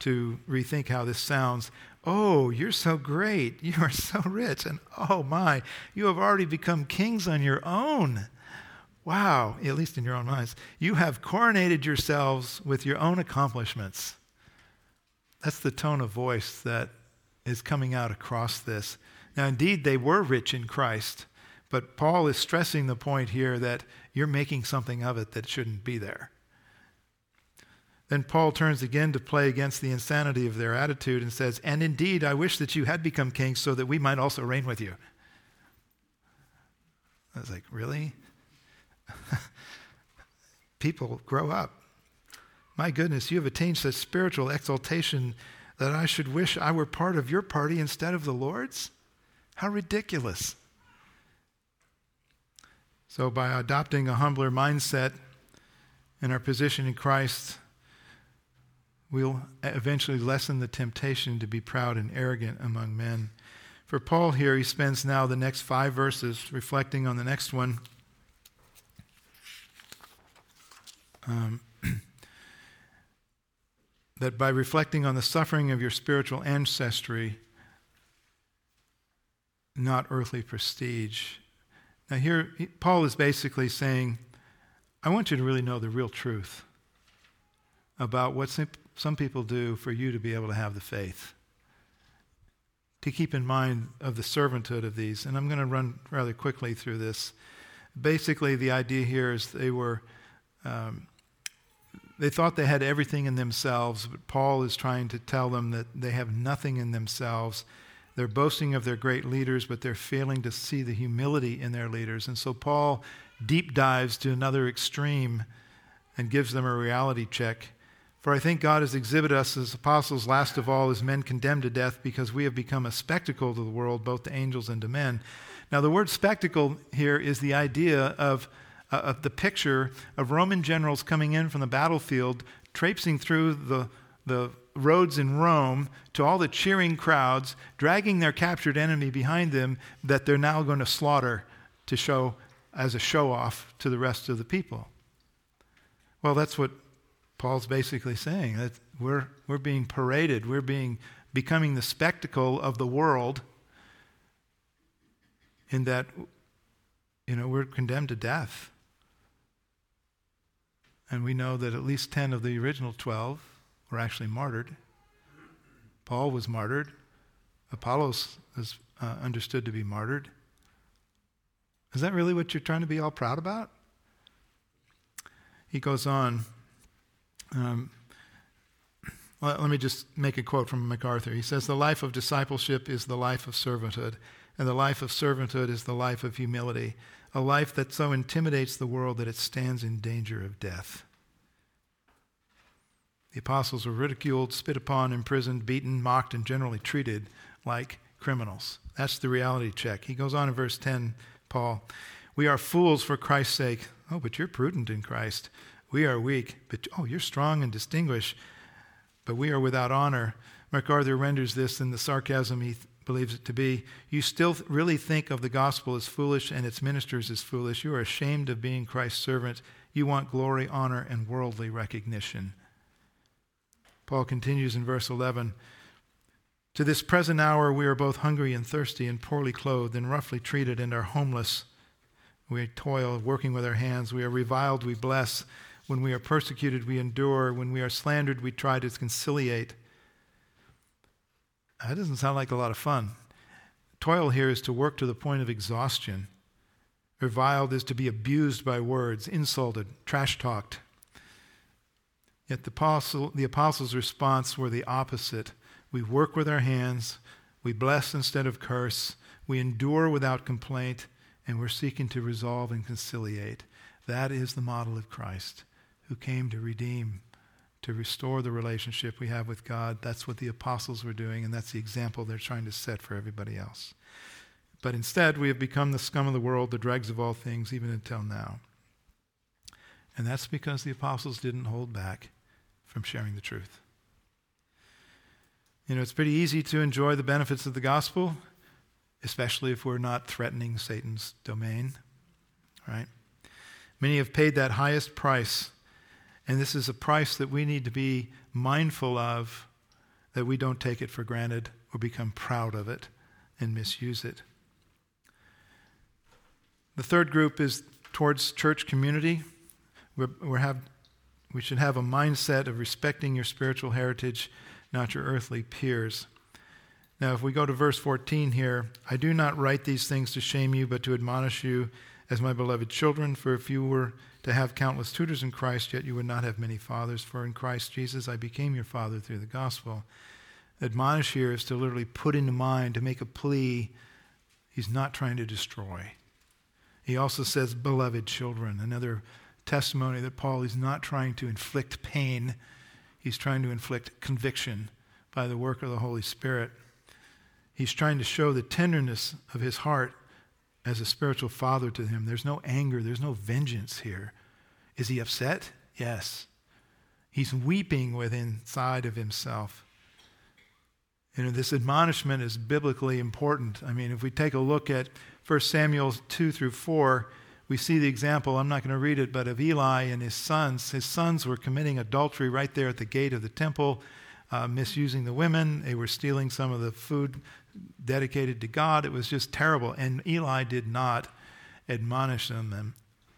to rethink how this sounds. Oh, you're so great. You are so rich. And oh my, you have already become kings on your own. Wow, at least in your own minds. You have coronated yourselves with your own accomplishments. That's the tone of voice that is coming out across this. Now, indeed, they were rich in Christ, but Paul is stressing the point here that you're making something of it that shouldn't be there. Then Paul turns again to play against the insanity of their attitude and says, And indeed, I wish that you had become kings so that we might also reign with you. I was like, Really? People grow up. My goodness, you have attained such spiritual exaltation that I should wish I were part of your party instead of the Lord's? How ridiculous. So, by adopting a humbler mindset in our position in Christ, we'll eventually lessen the temptation to be proud and arrogant among men. For Paul here, he spends now the next five verses reflecting on the next one. Um, that by reflecting on the suffering of your spiritual ancestry, not earthly prestige. Now, here, Paul is basically saying, I want you to really know the real truth about what some people do for you to be able to have the faith. To keep in mind of the servanthood of these. And I'm going to run rather quickly through this. Basically, the idea here is they were. Um, they thought they had everything in themselves, but Paul is trying to tell them that they have nothing in themselves. They're boasting of their great leaders, but they're failing to see the humility in their leaders. And so Paul deep dives to another extreme and gives them a reality check. For I think God has exhibited us as apostles, last of all, as men condemned to death, because we have become a spectacle to the world, both to angels and to men. Now, the word spectacle here is the idea of, uh, of the picture of Roman generals coming in from the battlefield, traipsing through the, the roads in Rome to all the cheering crowds, dragging their captured enemy behind them that they're now going to slaughter to show as a show off to the rest of the people. Well, that's what Paul's basically saying that we're, we're being paraded, we're being becoming the spectacle of the world in that you know we're condemned to death. And we know that at least 10 of the original 12 were actually martyred. Paul was martyred. Apollos is uh, understood to be martyred. Is that really what you're trying to be all proud about? He goes on. Um, well, let me just make a quote from MacArthur. He says, The life of discipleship is the life of servanthood, and the life of servanthood is the life of humility, a life that so intimidates the world that it stands in danger of death. The apostles were ridiculed, spit upon, imprisoned, beaten, mocked, and generally treated like criminals. That's the reality check. He goes on in verse 10, Paul. We are fools for Christ's sake. Oh, but you're prudent in Christ. We are weak, but oh, you're strong and distinguished, but we are without honor. MacArthur renders this in the sarcasm he believes it to be. You still really think of the gospel as foolish and its ministers as foolish. You are ashamed of being Christ's servant. You want glory, honor, and worldly recognition. Paul continues in verse 11 To this present hour, we are both hungry and thirsty, and poorly clothed, and roughly treated, and are homeless. We toil, working with our hands. We are reviled, we bless. When we are persecuted, we endure. When we are slandered, we try to conciliate. That doesn't sound like a lot of fun. Toil here is to work to the point of exhaustion. Reviled is to be abused by words, insulted, trash talked. Yet the, apostle, the apostles' response were the opposite. We work with our hands, we bless instead of curse, we endure without complaint, and we're seeking to resolve and conciliate. That is the model of Christ, who came to redeem, to restore the relationship we have with God. That's what the apostles were doing, and that's the example they're trying to set for everybody else. But instead, we have become the scum of the world, the dregs of all things, even until now. And that's because the apostles didn't hold back from sharing the truth. You know, it's pretty easy to enjoy the benefits of the gospel, especially if we're not threatening Satan's domain, right? Many have paid that highest price, and this is a price that we need to be mindful of, that we don't take it for granted or become proud of it and misuse it. The third group is towards church community. We're, we have, we should have a mindset of respecting your spiritual heritage, not your earthly peers. Now, if we go to verse 14 here, I do not write these things to shame you, but to admonish you as my beloved children. For if you were to have countless tutors in Christ, yet you would not have many fathers. For in Christ Jesus I became your father through the gospel. Admonish here is to literally put into mind, to make a plea. He's not trying to destroy. He also says, beloved children, another testimony that Paul is not trying to inflict pain, he's trying to inflict conviction by the work of the Holy Spirit. He's trying to show the tenderness of his heart as a spiritual father to him. There's no anger, there's no vengeance here. Is he upset? Yes. He's weeping within inside of himself. You know, this admonishment is biblically important. I mean, if we take a look at 1 Samuel 2 through 4, we see the example, I'm not going to read it, but of Eli and his sons. His sons were committing adultery right there at the gate of the temple, uh, misusing the women. They were stealing some of the food dedicated to God. It was just terrible. And Eli did not admonish them.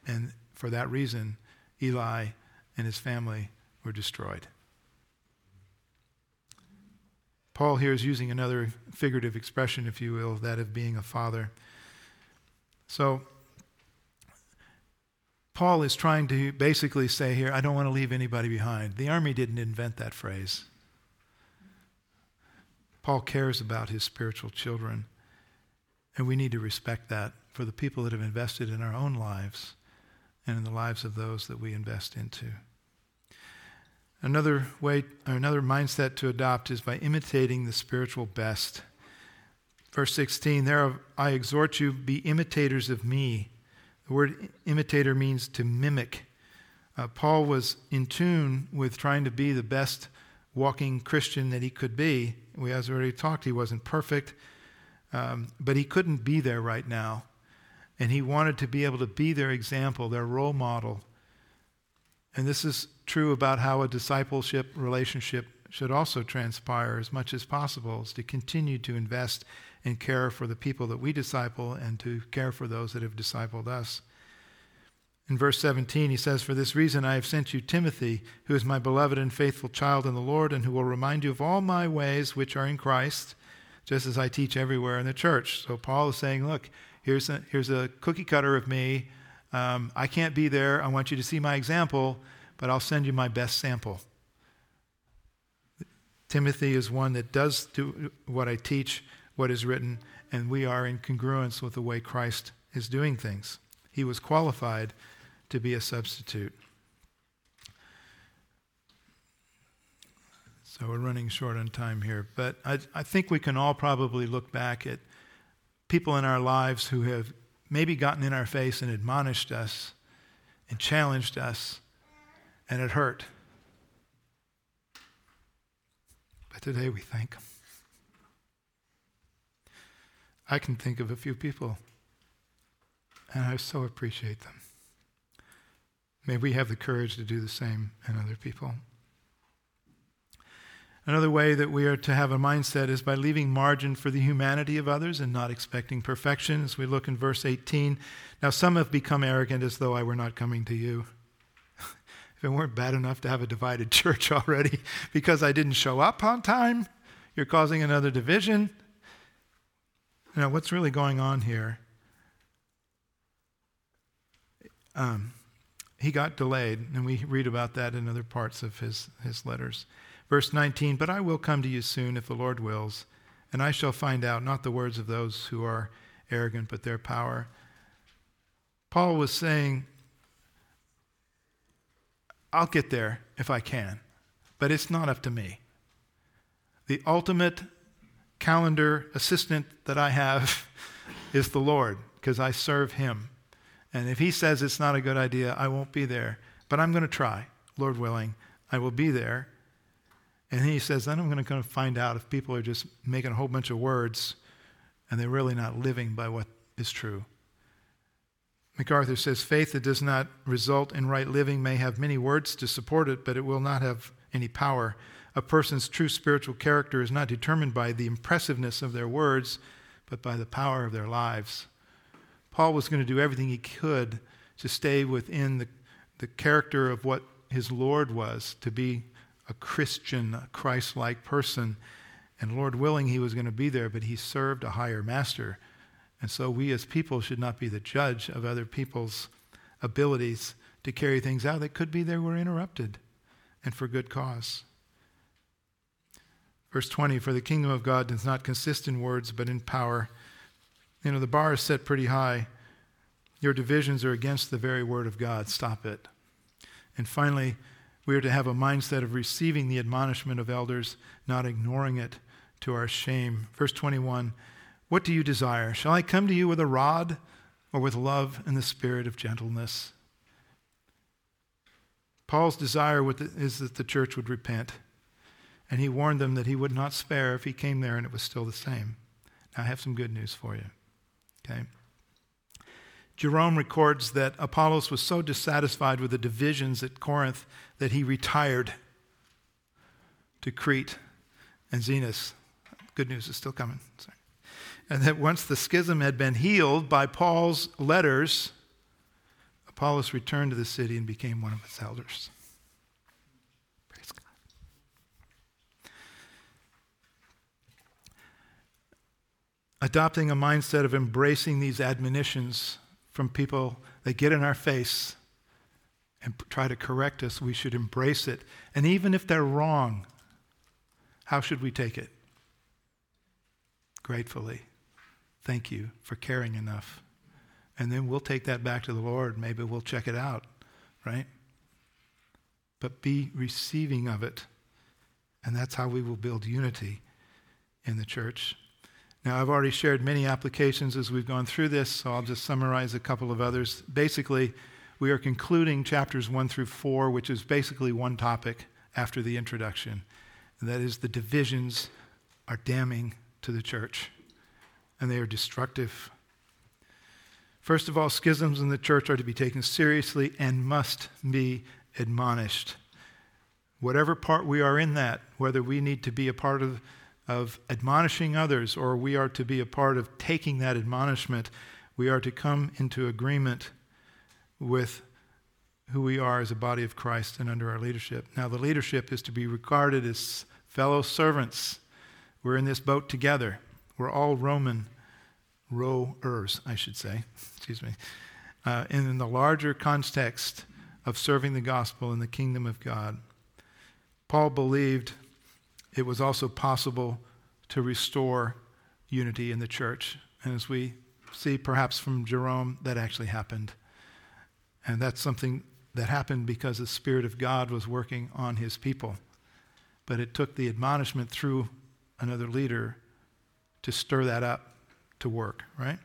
And for that reason, Eli and his family were destroyed. Paul here is using another figurative expression, if you will, that of being a father. So, Paul is trying to basically say here, I don't want to leave anybody behind. The army didn't invent that phrase. Paul cares about his spiritual children, and we need to respect that for the people that have invested in our own lives and in the lives of those that we invest into. Another way, another mindset to adopt is by imitating the spiritual best. Verse 16, there I exhort you, be imitators of me. The word imitator means to mimic. Uh, Paul was in tune with trying to be the best walking Christian that he could be. We as already talked, he wasn't perfect, um, but he couldn't be there right now. And he wanted to be able to be their example, their role model. And this is true about how a discipleship relationship should also transpire as much as possible, is to continue to invest and care for the people that we disciple and to care for those that have discipled us. In verse 17, he says, For this reason I have sent you Timothy, who is my beloved and faithful child in the Lord, and who will remind you of all my ways which are in Christ, just as I teach everywhere in the church. So Paul is saying, Look, here's a, here's a cookie cutter of me. Um, I can't be there. I want you to see my example, but I'll send you my best sample. Timothy is one that does do what I teach, what is written, and we are in congruence with the way Christ is doing things. He was qualified to be a substitute. So we're running short on time here, but I, I think we can all probably look back at people in our lives who have maybe gotten in our face and admonished us and challenged us, and it hurt. But today we thank Him. I can think of a few people, and I so appreciate them. May we have the courage to do the same in other people. Another way that we are to have a mindset is by leaving margin for the humanity of others and not expecting perfection. As we look in verse 18, now some have become arrogant as though I were not coming to you. if it weren't bad enough to have a divided church already because I didn't show up on time, you're causing another division. Now, what's really going on here um, he got delayed, and we read about that in other parts of his, his letters. Verse 19, But I will come to you soon if the Lord wills, and I shall find out not the words of those who are arrogant, but their power. Paul was saying, I'll get there if I can, but it's not up to me. The ultimate calendar assistant that I have is the Lord, because I serve him. And if he says it's not a good idea, I won't be there. But I'm going to try, Lord willing. I will be there. And he says, then I'm going to find out if people are just making a whole bunch of words and they're really not living by what is true. MacArthur says, faith that does not result in right living may have many words to support it, but it will not have any power. A person's true spiritual character is not determined by the impressiveness of their words, but by the power of their lives. Paul was going to do everything he could to stay within the, the character of what his Lord was, to be a Christian, Christ like person. And Lord willing, he was going to be there, but he served a higher master. And so we as people should not be the judge of other people's abilities to carry things out that could be they were interrupted and for good cause. Verse 20 For the kingdom of God does not consist in words, but in power. You know, the bar is set pretty high. Your divisions are against the very word of God. Stop it. And finally, we are to have a mindset of receiving the admonishment of elders, not ignoring it to our shame. Verse 21 What do you desire? Shall I come to you with a rod or with love and the spirit of gentleness? Paul's desire is that the church would repent. And he warned them that he would not spare if he came there and it was still the same. Now, I have some good news for you. Okay? Jerome records that Apollos was so dissatisfied with the divisions at Corinth that he retired to Crete and Zenas. Good news is still coming. Sorry. And that once the schism had been healed by Paul's letters, Apollos returned to the city and became one of its elders. Adopting a mindset of embracing these admonitions from people that get in our face and try to correct us, we should embrace it. And even if they're wrong, how should we take it? Gratefully. Thank you for caring enough. And then we'll take that back to the Lord. Maybe we'll check it out, right? But be receiving of it. And that's how we will build unity in the church. Now, I've already shared many applications as we've gone through this, so I'll just summarize a couple of others. Basically, we are concluding chapters 1 through 4, which is basically one topic after the introduction, and that is the divisions are damning to the church, and they are destructive. First of all, schisms in the church are to be taken seriously and must be admonished. Whatever part we are in that, whether we need to be a part of of admonishing others, or we are to be a part of taking that admonishment. We are to come into agreement with who we are as a body of Christ and under our leadership. Now, the leadership is to be regarded as fellow servants. We're in this boat together. We're all Roman rowers, I should say. Excuse me. Uh, and in the larger context of serving the gospel in the kingdom of God, Paul believed it was also possible to restore unity in the church. And as we see perhaps from Jerome, that actually happened. And that's something that happened because the Spirit of God was working on his people. But it took the admonishment through another leader to stir that up to work, right?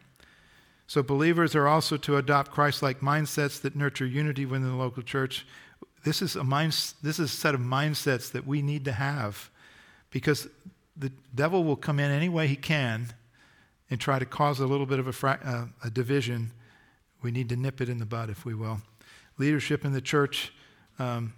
So believers are also to adopt Christ-like mindsets that nurture unity within the local church. This is a mind, this is a set of mindsets that we need to have because the devil will come in any way he can and try to cause a little bit of a, fra- uh, a division. We need to nip it in the bud, if we will. Leadership in the church. Um,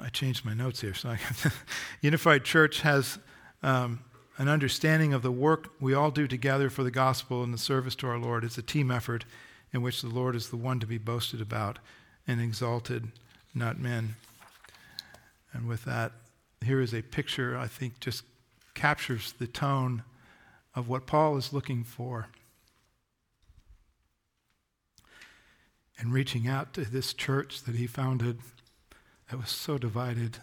I changed my notes here. So I Unified Church has um, an understanding of the work we all do together for the gospel and the service to our Lord. It's a team effort in which the Lord is the one to be boasted about and exalted, not men. And with that, here is a picture I think just captures the tone of what Paul is looking for. and reaching out to this church that he founded that was so divided.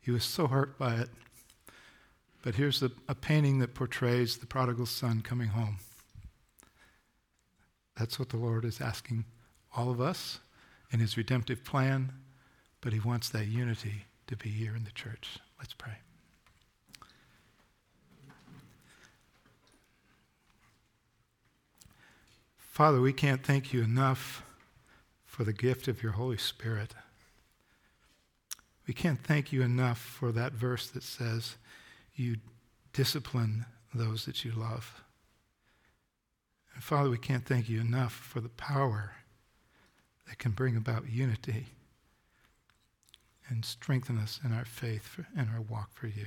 He was so hurt by it. But here's a, a painting that portrays the prodigal son coming home. That's what the Lord is asking all of us in his redemptive plan, but he wants that unity to be here in the church. Let's pray. Father, we can't thank you enough for the gift of your Holy Spirit. We can't thank you enough for that verse that says, You discipline those that you love. And Father, we can't thank you enough for the power that can bring about unity and strengthen us in our faith and our walk for you.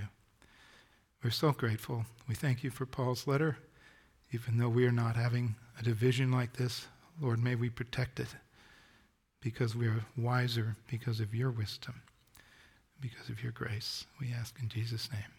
We're so grateful. We thank you for Paul's letter. Even though we are not having a division like this, Lord, may we protect it because we are wiser because of your wisdom, because of your grace. We ask in Jesus' name.